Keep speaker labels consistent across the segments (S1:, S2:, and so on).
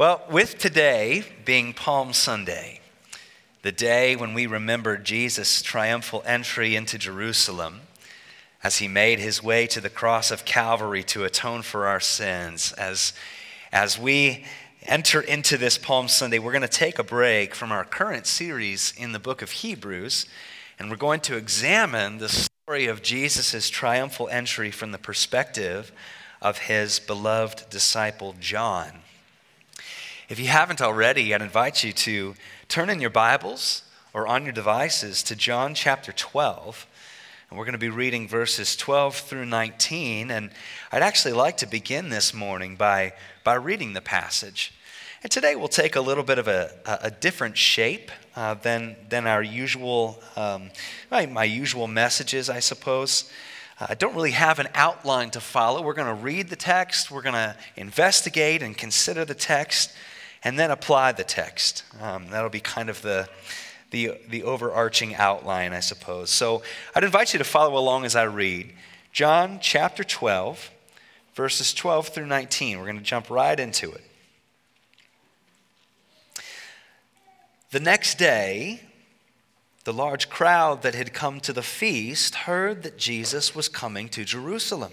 S1: Well, with today being Palm Sunday, the day when we remember Jesus' triumphal entry into Jerusalem as he made his way to the cross of Calvary to atone for our sins, as, as we enter into this Palm Sunday, we're going to take a break from our current series in the book of Hebrews, and we're going to examine the story of Jesus' triumphal entry from the perspective of his beloved disciple John. If you haven't already, I'd invite you to turn in your Bibles or on your devices to John chapter 12. And we're going to be reading verses 12 through 19. And I'd actually like to begin this morning by, by reading the passage. And today we'll take a little bit of a, a different shape uh, than, than our usual, um, my, my usual messages, I suppose. I don't really have an outline to follow. We're going to read the text, we're going to investigate and consider the text, and then apply the text. Um, that'll be kind of the, the, the overarching outline, I suppose. So I'd invite you to follow along as I read. John chapter 12, verses 12 through 19. We're going to jump right into it. The next day, the large crowd that had come to the feast heard that Jesus was coming to Jerusalem.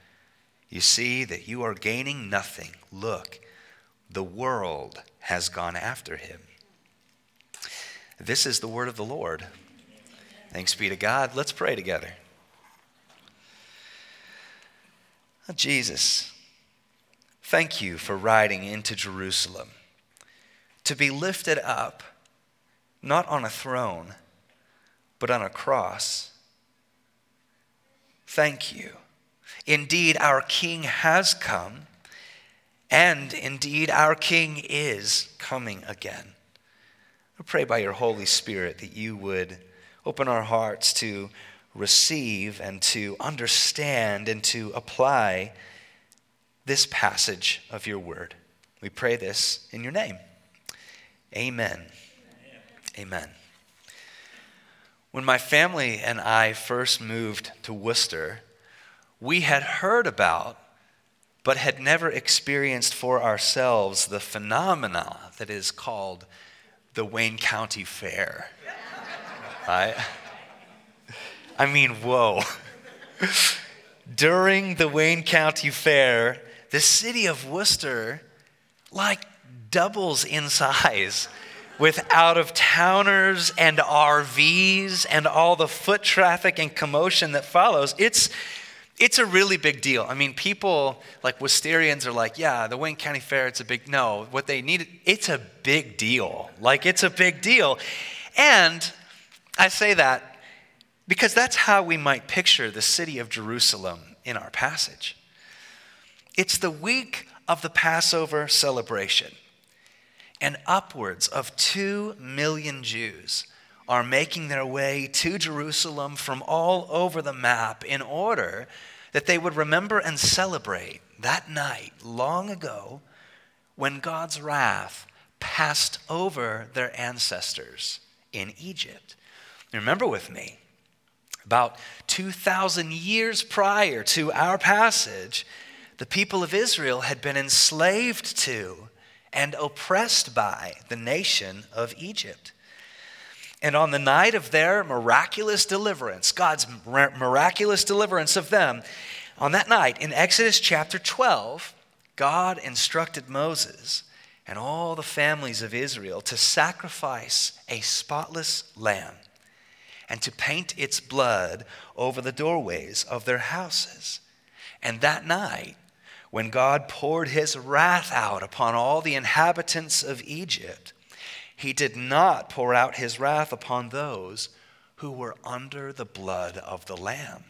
S1: you see that you are gaining nothing. Look, the world has gone after him. This is the word of the Lord. Thanks be to God. Let's pray together. Oh, Jesus, thank you for riding into Jerusalem to be lifted up, not on a throne, but on a cross. Thank you Indeed, our King has come, and indeed, our King is coming again. I pray by your Holy Spirit that you would open our hearts to receive and to understand and to apply this passage of your word. We pray this in your name. Amen. Amen. When my family and I first moved to Wooster, we had heard about, but had never experienced for ourselves the phenomena that is called the Wayne County Fair. right? I mean, whoa. During the Wayne County Fair, the city of Wooster like doubles in size with out of towners and RVs and all the foot traffic and commotion that follows. It's it's a really big deal. I mean, people like Wisterians are like, yeah, the Wayne County Fair, it's a big, no, what they need, it's a big deal. Like, it's a big deal. And I say that because that's how we might picture the city of Jerusalem in our passage. It's the week of the Passover celebration, and upwards of two million Jews are making their way to Jerusalem from all over the map in order that they would remember and celebrate that night long ago when God's wrath passed over their ancestors in Egypt. Remember with me, about 2,000 years prior to our passage, the people of Israel had been enslaved to and oppressed by the nation of Egypt. And on the night of their miraculous deliverance, God's miraculous deliverance of them, on that night in Exodus chapter 12, God instructed Moses and all the families of Israel to sacrifice a spotless lamb and to paint its blood over the doorways of their houses. And that night, when God poured his wrath out upon all the inhabitants of Egypt, he did not pour out his wrath upon those who were under the blood of the Lamb.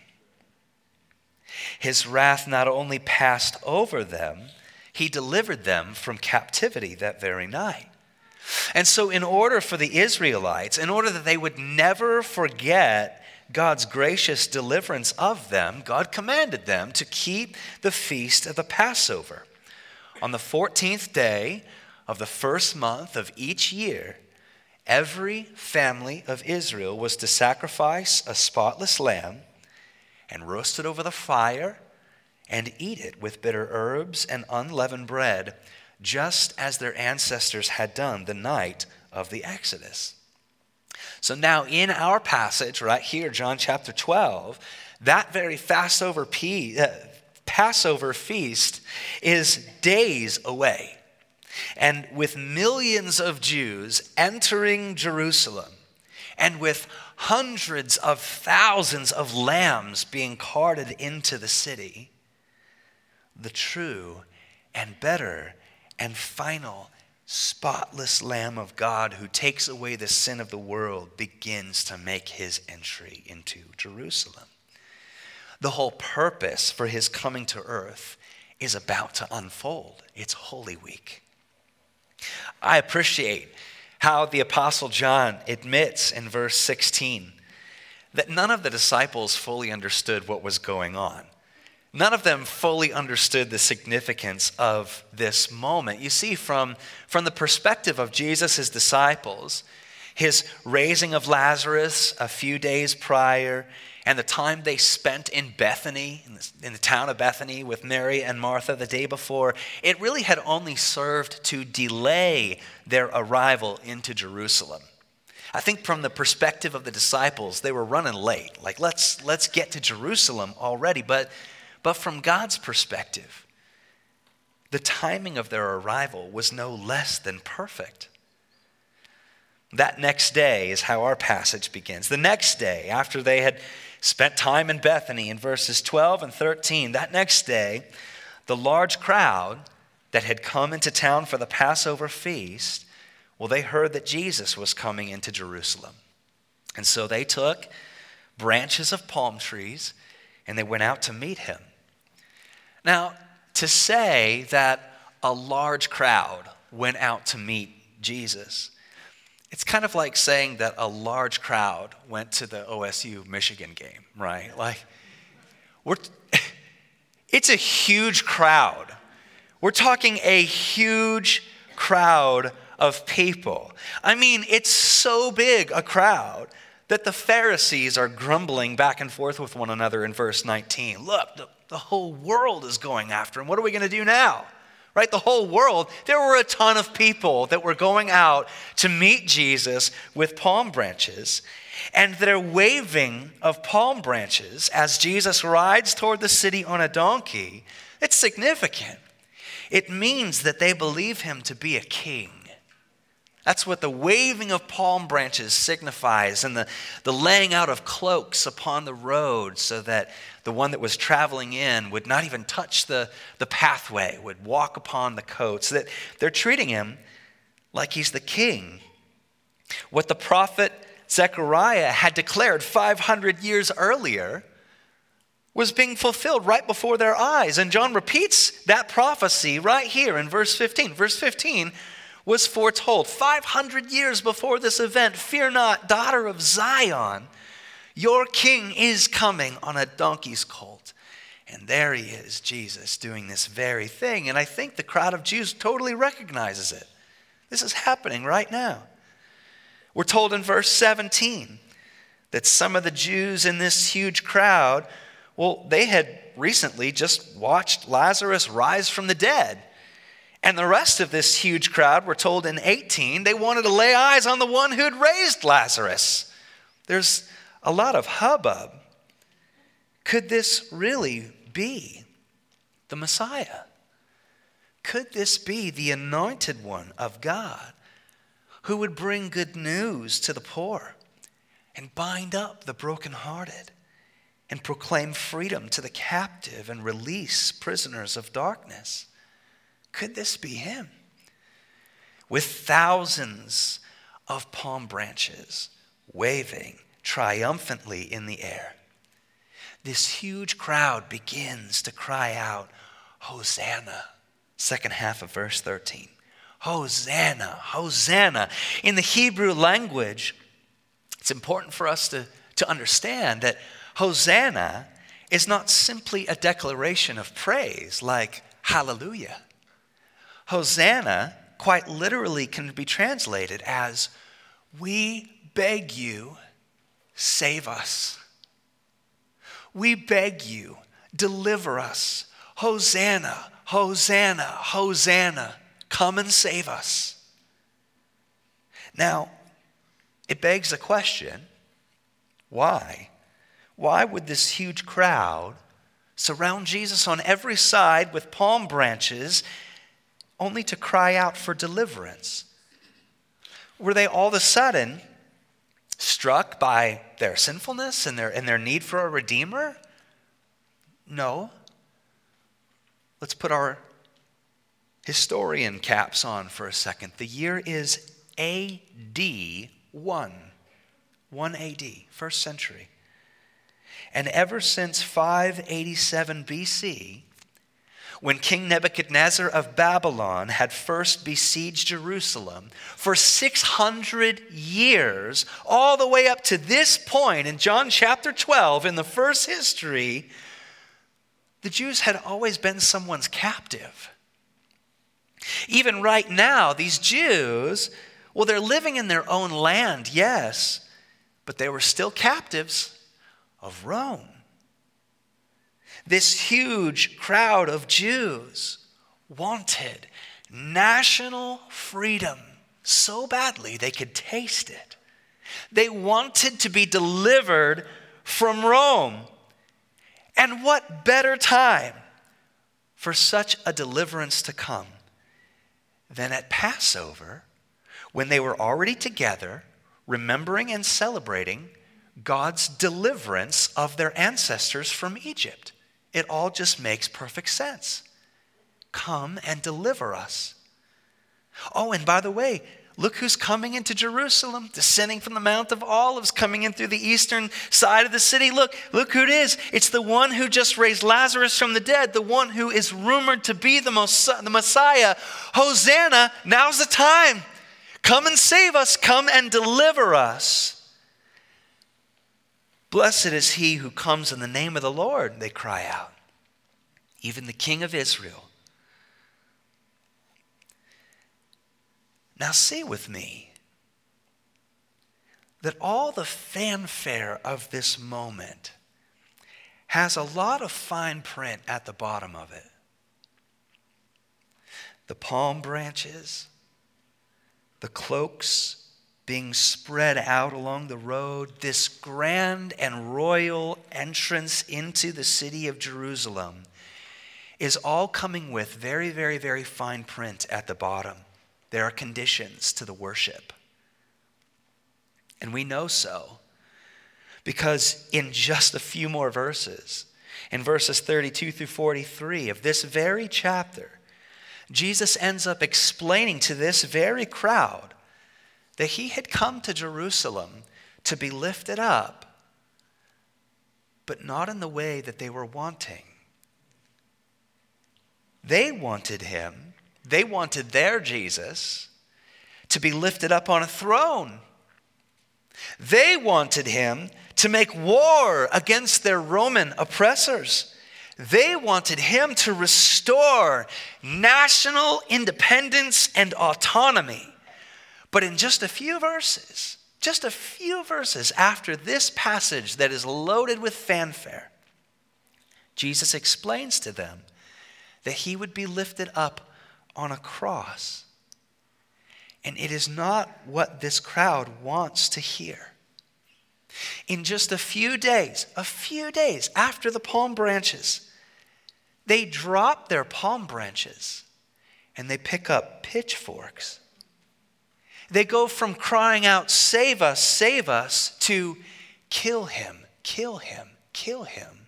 S1: His wrath not only passed over them, he delivered them from captivity that very night. And so, in order for the Israelites, in order that they would never forget God's gracious deliverance of them, God commanded them to keep the feast of the Passover. On the 14th day of the first month of each year, every family of Israel was to sacrifice a spotless lamb and roast it over the fire and eat it with bitter herbs and unleavened bread, just as their ancestors had done the night of the Exodus. So now, in our passage right here, John chapter 12, that very Passover, uh, Passover feast is days away. And with millions of Jews entering Jerusalem, and with hundreds of thousands of lambs being carted into the city, the true and better and final spotless Lamb of God who takes away the sin of the world begins to make his entry into Jerusalem. The whole purpose for his coming to earth is about to unfold. It's Holy Week. I appreciate how the Apostle John admits in verse 16 that none of the disciples fully understood what was going on. None of them fully understood the significance of this moment. You see, from, from the perspective of Jesus' disciples, his raising of Lazarus a few days prior, and the time they spent in Bethany, in the, in the, town of Bethany, with Mary and Martha the day before, it really had only served to delay their arrival into Jerusalem. I think from the perspective of the disciples, they were running late. Like, let's, let's get to Jerusalem already. But but from God's perspective, the timing of their arrival was no less than perfect. That next day is how our passage begins. The next day, after they had spent time in Bethany in verses 12 and 13, that next day, the large crowd that had come into town for the Passover feast, well, they heard that Jesus was coming into Jerusalem. And so they took branches of palm trees and they went out to meet him. Now, to say that a large crowd went out to meet Jesus, it's kind of like saying that a large crowd went to the OSU Michigan game, right? Like, we're, it's a huge crowd. We're talking a huge crowd of people. I mean, it's so big a crowd that the Pharisees are grumbling back and forth with one another in verse 19. Look, the, the whole world is going after him. What are we going to do now? Right? The whole world. There were a ton of people that were going out to meet Jesus with palm branches. And their waving of palm branches as Jesus rides toward the city on a donkey, it's significant. It means that they believe him to be a king. That's what the waving of palm branches signifies, and the, the laying out of cloaks upon the road so that the one that was traveling in would not even touch the, the pathway, would walk upon the coats. That they're treating him like he's the king. What the prophet Zechariah had declared 500 years earlier was being fulfilled right before their eyes. And John repeats that prophecy right here in verse 15. Verse 15 was foretold 500 years before this event Fear not, daughter of Zion, your king is coming on a donkey's colt. And there he is, Jesus, doing this very thing. And I think the crowd of Jews totally recognizes it. This is happening right now. We're told in verse 17 that some of the Jews in this huge crowd, well, they had recently just watched Lazarus rise from the dead. And the rest of this huge crowd were told in 18 they wanted to lay eyes on the one who had raised Lazarus. There's a lot of hubbub. Could this really be the Messiah? Could this be the anointed one of God who would bring good news to the poor and bind up the brokenhearted and proclaim freedom to the captive and release prisoners of darkness? Could this be him? With thousands of palm branches waving triumphantly in the air, this huge crowd begins to cry out, Hosanna second half of verse 13. Hosanna, Hosanna. In the Hebrew language, it's important for us to, to understand that Hosanna is not simply a declaration of praise like hallelujah. Hosanna quite literally can be translated as, We beg you, save us. We beg you, deliver us. Hosanna, Hosanna, Hosanna, come and save us. Now, it begs the question why? Why would this huge crowd surround Jesus on every side with palm branches only to cry out for deliverance? Were they all of a sudden struck by their sinfulness and their, and their need for a redeemer? No. Let's put our historian caps on for a second. The year is AD 1. 1 AD, first century. And ever since 587 BC, when King Nebuchadnezzar of Babylon had first besieged Jerusalem, for 600 years, all the way up to this point in John chapter 12, in the first history, the Jews had always been someone's captive. Even right now, these Jews, well, they're living in their own land, yes, but they were still captives of Rome. This huge crowd of Jews wanted national freedom so badly they could taste it. They wanted to be delivered from Rome. And what better time for such a deliverance to come than at Passover when they were already together, remembering and celebrating God's deliverance of their ancestors from Egypt? It all just makes perfect sense. Come and deliver us. Oh, and by the way, Look who's coming into Jerusalem, descending from the Mount of Olives, coming in through the eastern side of the city. Look, look who it is. It's the one who just raised Lazarus from the dead, the one who is rumored to be the, Messiah. Hosanna, now's the time. Come and save us, come and deliver us. Blessed is he who comes in the name of the Lord, they cry out. Even the King of Israel. Now, see with me that all the fanfare of this moment has a lot of fine print at the bottom of it. The palm branches, the cloaks being spread out along the road, this grand and royal entrance into the city of Jerusalem is all coming with very, very, very fine print at the bottom. There are conditions to the worship. And we know so because in just a few more verses, in verses 32 through 43 of this very chapter, Jesus ends up explaining to this very crowd that he had come to Jerusalem to be lifted up, but not in the way that they were wanting. They wanted him they wanted their Jesus to be lifted up on a throne. They wanted him to make war against their Roman oppressors. They wanted him to restore national independence and autonomy. But in just a few verses, just a few verses after this passage that is loaded with fanfare, Jesus explains to them that he would be lifted up on a cross. And it is not what this crowd wants to hear. In just a few days, a few days after the palm branches, they drop their palm branches and they pick up pitchforks. They go from crying out, Save us, save us, to kill him, kill him, kill him.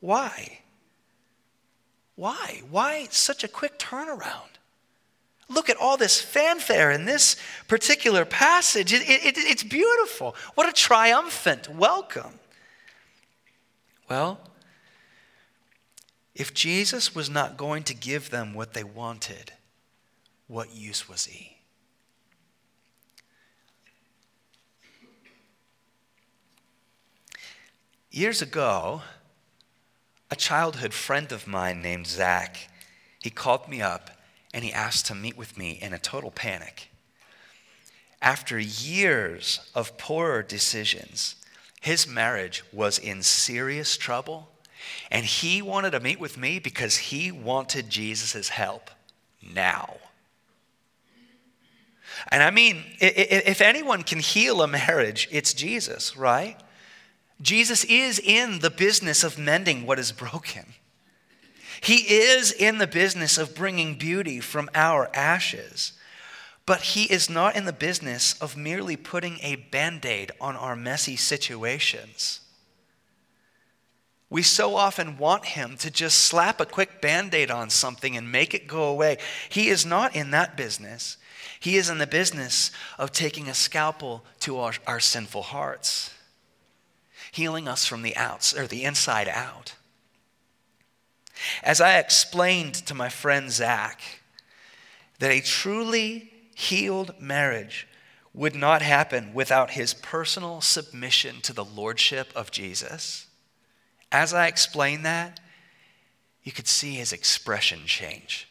S1: Why? Why? Why such a quick turnaround? Look at all this fanfare in this particular passage. It, it, it's beautiful. What a triumphant welcome. Well, if Jesus was not going to give them what they wanted, what use was he? Years ago, a childhood friend of mine named Zach, he called me up and he asked to meet with me in a total panic. After years of poor decisions, his marriage was in serious trouble, and he wanted to meet with me because he wanted Jesus' help now. And I mean, if anyone can heal a marriage, it's Jesus, right? Jesus is in the business of mending what is broken. He is in the business of bringing beauty from our ashes. But he is not in the business of merely putting a band aid on our messy situations. We so often want him to just slap a quick band aid on something and make it go away. He is not in that business. He is in the business of taking a scalpel to our, our sinful hearts, healing us from the outs or the inside out. As I explained to my friend Zach, that a truly healed marriage would not happen without his personal submission to the lordship of Jesus. As I explained that, you could see his expression change.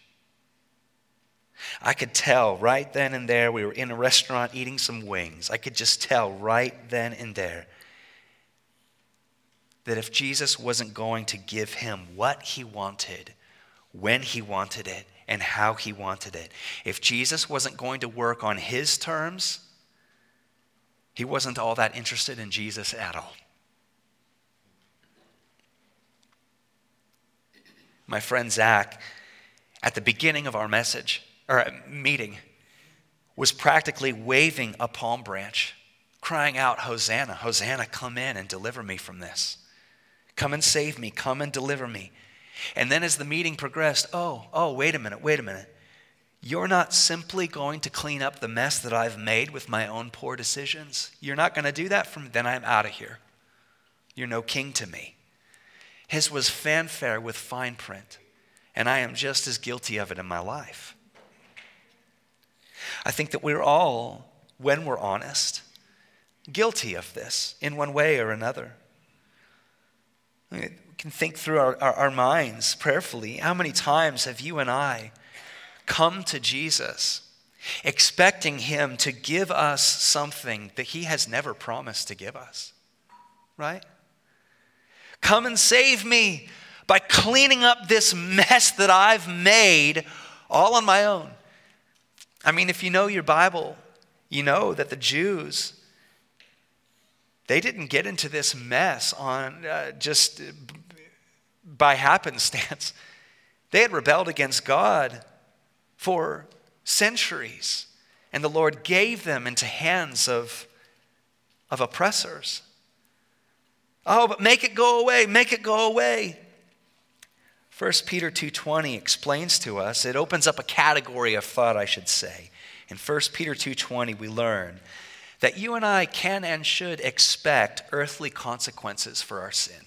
S1: I could tell right then and there, we were in a restaurant eating some wings. I could just tell right then and there that if Jesus wasn't going to give him what he wanted, when he wanted it, and how he wanted it, if Jesus wasn't going to work on his terms, he wasn't all that interested in Jesus at all. My friend Zach, at the beginning of our message or meeting, was practically waving a palm branch, crying out, Hosanna, Hosanna, come in and deliver me from this. Come and save me. Come and deliver me. And then as the meeting progressed, oh, oh, wait a minute, wait a minute. You're not simply going to clean up the mess that I've made with my own poor decisions. You're not going to do that from. Then I'm out of here. You're no king to me. His was fanfare with fine print, and I am just as guilty of it in my life. I think that we're all, when we're honest, guilty of this in one way or another. We can think through our, our, our minds prayerfully. How many times have you and I come to Jesus expecting Him to give us something that He has never promised to give us? Right? Come and save me by cleaning up this mess that I've made all on my own. I mean, if you know your Bible, you know that the Jews they didn't get into this mess on uh, just by happenstance. They had rebelled against God for centuries, and the Lord gave them into hands of, of oppressors. Oh, but make it go away, make it go away. 1 Peter 2:20 explains to us, it opens up a category of thought, I should say. In 1 Peter 2:20 we learn that you and I can and should expect earthly consequences for our sin.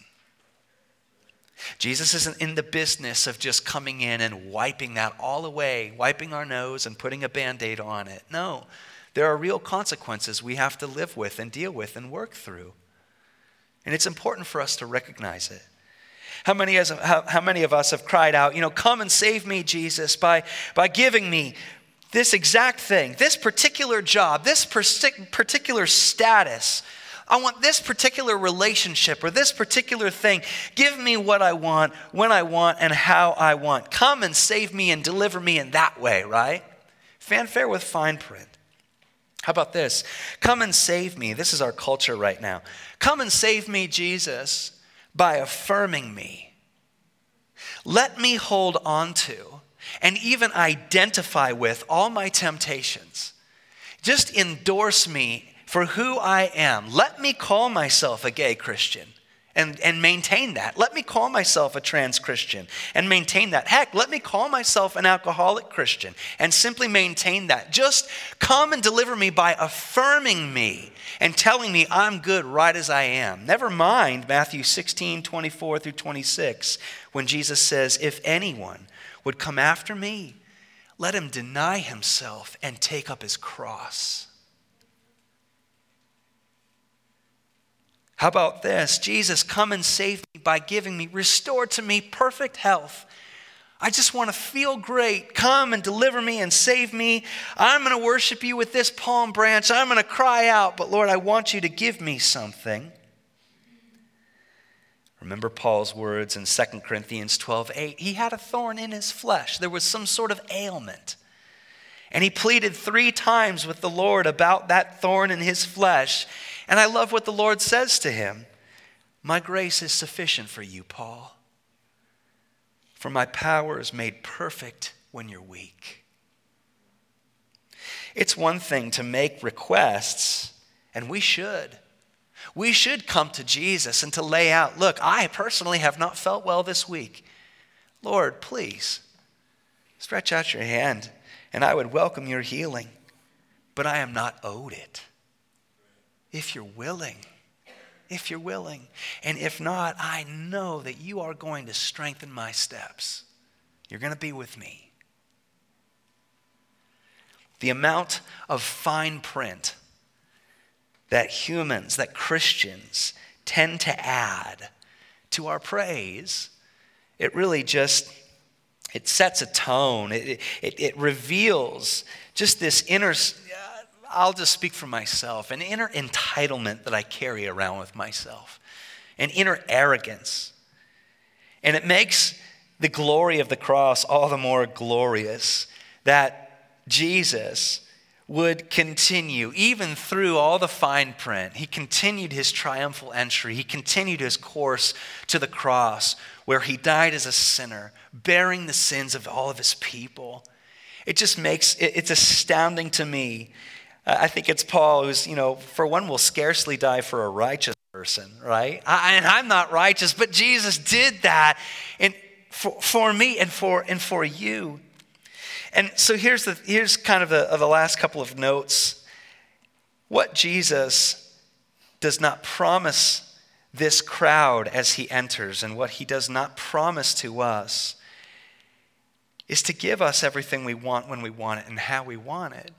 S1: Jesus isn't in the business of just coming in and wiping that all away, wiping our nose and putting a band aid on it. No, there are real consequences we have to live with and deal with and work through. And it's important for us to recognize it. How many, as, how, how many of us have cried out, you know, come and save me, Jesus, by, by giving me this exact thing, this particular job, this particular status. I want this particular relationship or this particular thing. Give me what I want, when I want, and how I want. Come and save me and deliver me in that way, right? Fanfare with fine print. How about this? Come and save me. This is our culture right now. Come and save me, Jesus, by affirming me. Let me hold on to and even identify with all my temptations. Just endorse me for who I am. Let me call myself a gay Christian and, and maintain that. Let me call myself a trans Christian and maintain that. Heck, let me call myself an alcoholic Christian and simply maintain that. Just come and deliver me by affirming me and telling me I'm good right as I am. Never mind Matthew 16, 24 through 26, when Jesus says, If anyone would come after me, let him deny himself and take up his cross. How about this? Jesus, come and save me by giving me, restore to me perfect health. I just want to feel great. Come and deliver me and save me. I'm going to worship you with this palm branch. I'm going to cry out, but Lord, I want you to give me something. Remember Paul's words in 2 Corinthians 12 8. He had a thorn in his flesh, there was some sort of ailment. And he pleaded three times with the Lord about that thorn in his flesh. And I love what the Lord says to him My grace is sufficient for you, Paul, for my power is made perfect when you're weak. It's one thing to make requests, and we should. We should come to Jesus and to lay out look, I personally have not felt well this week. Lord, please stretch out your hand, and I would welcome your healing, but I am not owed it if you're willing. If you're willing. And if not, I know that you are going to strengthen my steps. You're going to be with me. The amount of fine print that humans, that Christians tend to add to our praise, it really just it sets a tone. It, it, it reveals just this inner I'll just speak for myself an inner entitlement that I carry around with myself, an inner arrogance. And it makes the glory of the cross all the more glorious that Jesus would continue, even through all the fine print. He continued his triumphal entry. He continued his course to the cross, where he died as a sinner, bearing the sins of all of his people. It just makes it's astounding to me uh, I think it's Paul who's, you know, for one will scarcely die for a righteous person, right? I, and I'm not righteous, but Jesus did that and for, for me and for, and for you. And so here's, the, here's kind of the, of the last couple of notes. What Jesus does not promise this crowd as he enters, and what he does not promise to us, is to give us everything we want when we want it and how we want it.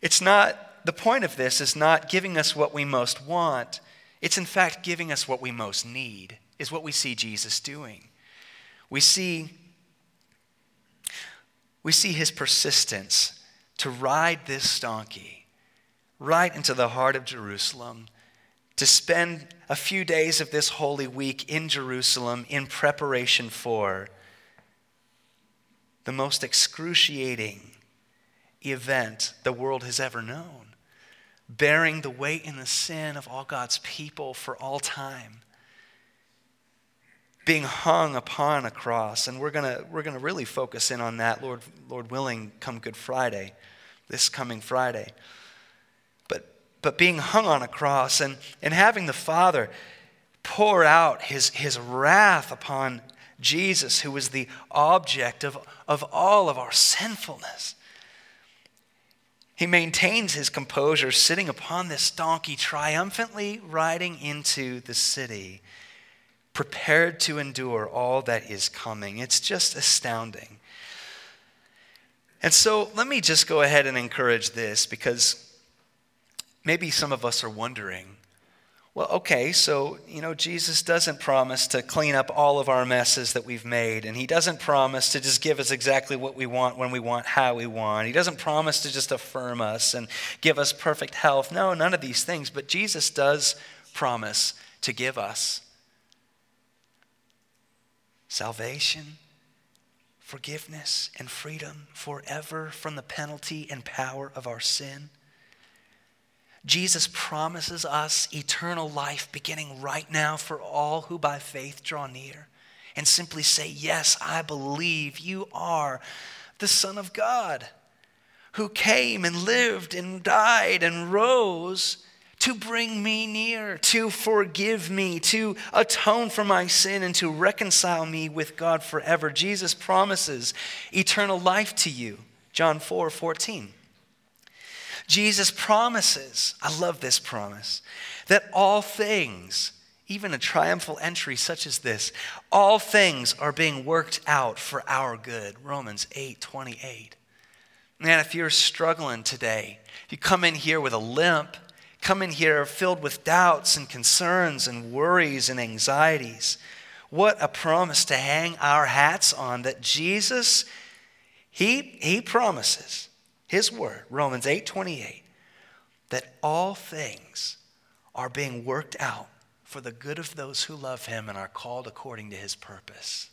S1: It's not, the point of this is not giving us what we most want. It's in fact giving us what we most need, is what we see Jesus doing. We see, we see his persistence to ride this donkey right into the heart of Jerusalem, to spend a few days of this holy week in Jerusalem in preparation for the most excruciating event the world has ever known, bearing the weight and the sin of all God's people for all time, being hung upon a cross. And we're going we're to really focus in on that, Lord, Lord willing, come Good Friday, this coming Friday. But, but being hung on a cross and, and having the Father pour out his, his wrath upon Jesus, who was the object of, of all of our sinfulness. He maintains his composure, sitting upon this donkey, triumphantly riding into the city, prepared to endure all that is coming. It's just astounding. And so let me just go ahead and encourage this because maybe some of us are wondering well, okay, so, you know, Jesus doesn't promise to clean up all of our messes that we've made, and He doesn't promise to just give us exactly what we want when we want, how we want. He doesn't promise to just affirm us and give us perfect health. No, none of these things. But Jesus does promise to give us salvation, forgiveness, and freedom forever from the penalty and power of our sin. Jesus promises us eternal life beginning right now for all who by faith draw near. and simply say, Yes, I believe you are the Son of God who came and lived and died and rose to bring me near, to forgive me, to atone for my sin, and to reconcile me with God forever. Jesus promises eternal life to you. John 4 14. Jesus promises, I love this promise, that all things, even a triumphal entry such as this, all things are being worked out for our good. Romans 8 28. Man, if you're struggling today, if you come in here with a limp, come in here filled with doubts and concerns and worries and anxieties, what a promise to hang our hats on that Jesus, He, he promises, His word, Romans 8 28, that all things are being worked out for the good of those who love him and are called according to his purpose.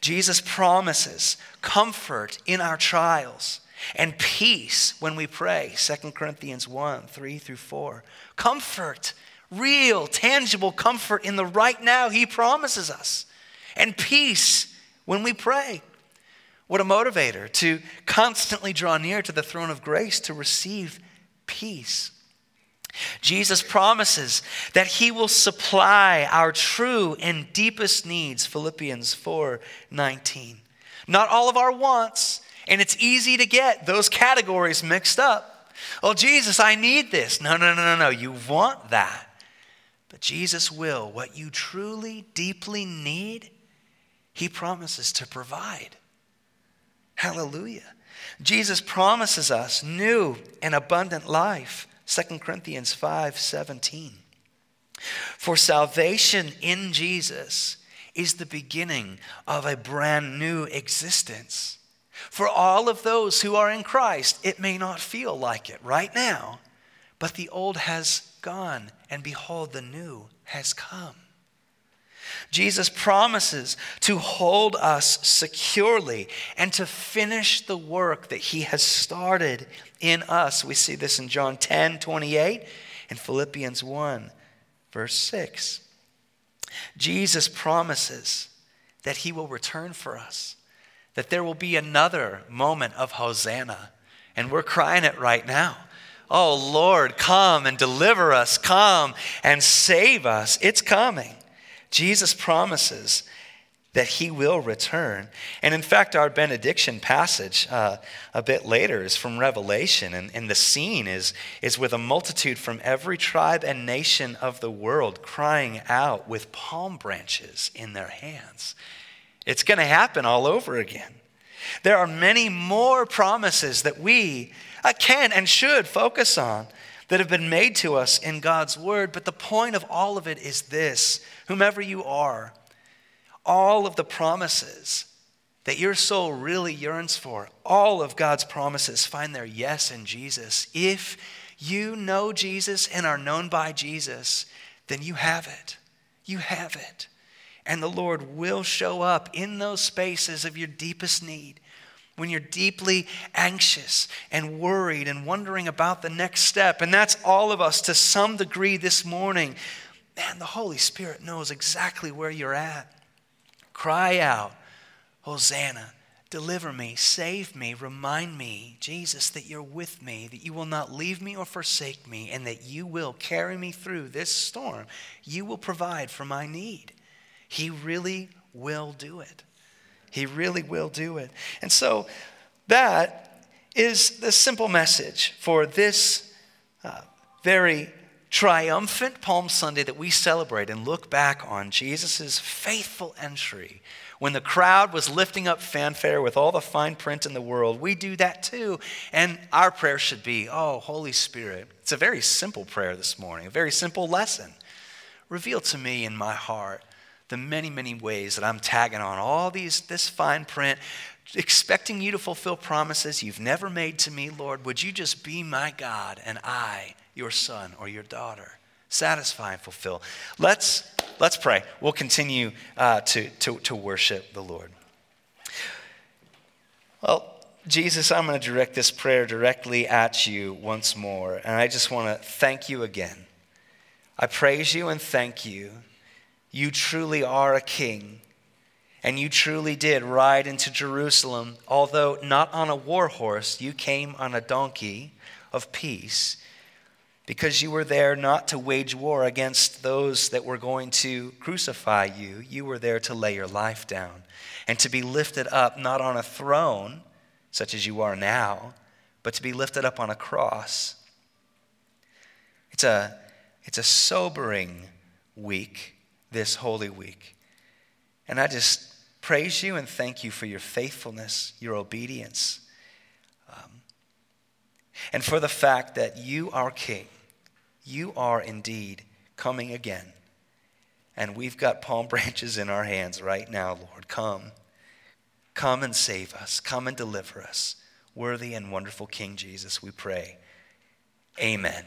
S1: Jesus promises comfort in our trials and peace when we pray. 2 Corinthians 1 3 through 4. Comfort, real, tangible comfort in the right now, he promises us. And peace when we pray. What a motivator to constantly draw near to the throne of grace to receive peace. Jesus promises that he will supply our true and deepest needs, Philippians 4 19. Not all of our wants, and it's easy to get those categories mixed up. Oh, Jesus, I need this. No, no, no, no, no. You want that. But Jesus will. What you truly, deeply need, he promises to provide. Hallelujah. Jesus promises us new and abundant life. 2 Corinthians 5 17. For salvation in Jesus is the beginning of a brand new existence. For all of those who are in Christ, it may not feel like it right now, but the old has gone, and behold, the new has come. Jesus promises to hold us securely and to finish the work that he has started in us. We see this in John 10 28 and Philippians 1, verse 6. Jesus promises that he will return for us, that there will be another moment of Hosanna. And we're crying it right now. Oh Lord, come and deliver us. Come and save us. It's coming. Jesus promises that he will return. And in fact, our benediction passage uh, a bit later is from Revelation, and, and the scene is, is with a multitude from every tribe and nation of the world crying out with palm branches in their hands. It's going to happen all over again. There are many more promises that we uh, can and should focus on that have been made to us in God's word, but the point of all of it is this whomever you are, all of the promises that your soul really yearns for, all of God's promises find their yes in Jesus. If you know Jesus and are known by Jesus, then you have it. You have it. And the Lord will show up in those spaces of your deepest need. When you're deeply anxious and worried and wondering about the next step. And that's all of us to some degree this morning man, the Holy Spirit knows exactly where you're at. Cry out, Hosanna, deliver me, save me, remind me, Jesus, that you're with me, that you will not leave me or forsake me, and that you will carry me through this storm. You will provide for my need. He really will do it. He really will do it. And so that is the simple message for this uh, very triumphant Palm Sunday that we celebrate and look back on Jesus' faithful entry when the crowd was lifting up fanfare with all the fine print in the world, we do that too. And our prayer should be, Oh, Holy Spirit. It's a very simple prayer this morning, a very simple lesson. Reveal to me in my heart the many, many ways that I'm tagging on all these, this fine print, expecting you to fulfill promises you've never made to me, Lord. Would you just be my God and I your son or your daughter. Satisfy and fulfill. Let's, let's pray. We'll continue uh, to, to, to worship the Lord. Well, Jesus, I'm going to direct this prayer directly at you once more. And I just want to thank you again. I praise you and thank you. You truly are a king. And you truly did ride into Jerusalem, although not on a war horse, you came on a donkey of peace, because you were there not to wage war against those that were going to crucify you. You were there to lay your life down and to be lifted up, not on a throne, such as you are now, but to be lifted up on a cross. It's a, it's a sobering week, this Holy Week. And I just praise you and thank you for your faithfulness, your obedience, um, and for the fact that you are King. You are indeed coming again. And we've got palm branches in our hands right now, Lord. Come. Come and save us. Come and deliver us. Worthy and wonderful King Jesus, we pray. Amen.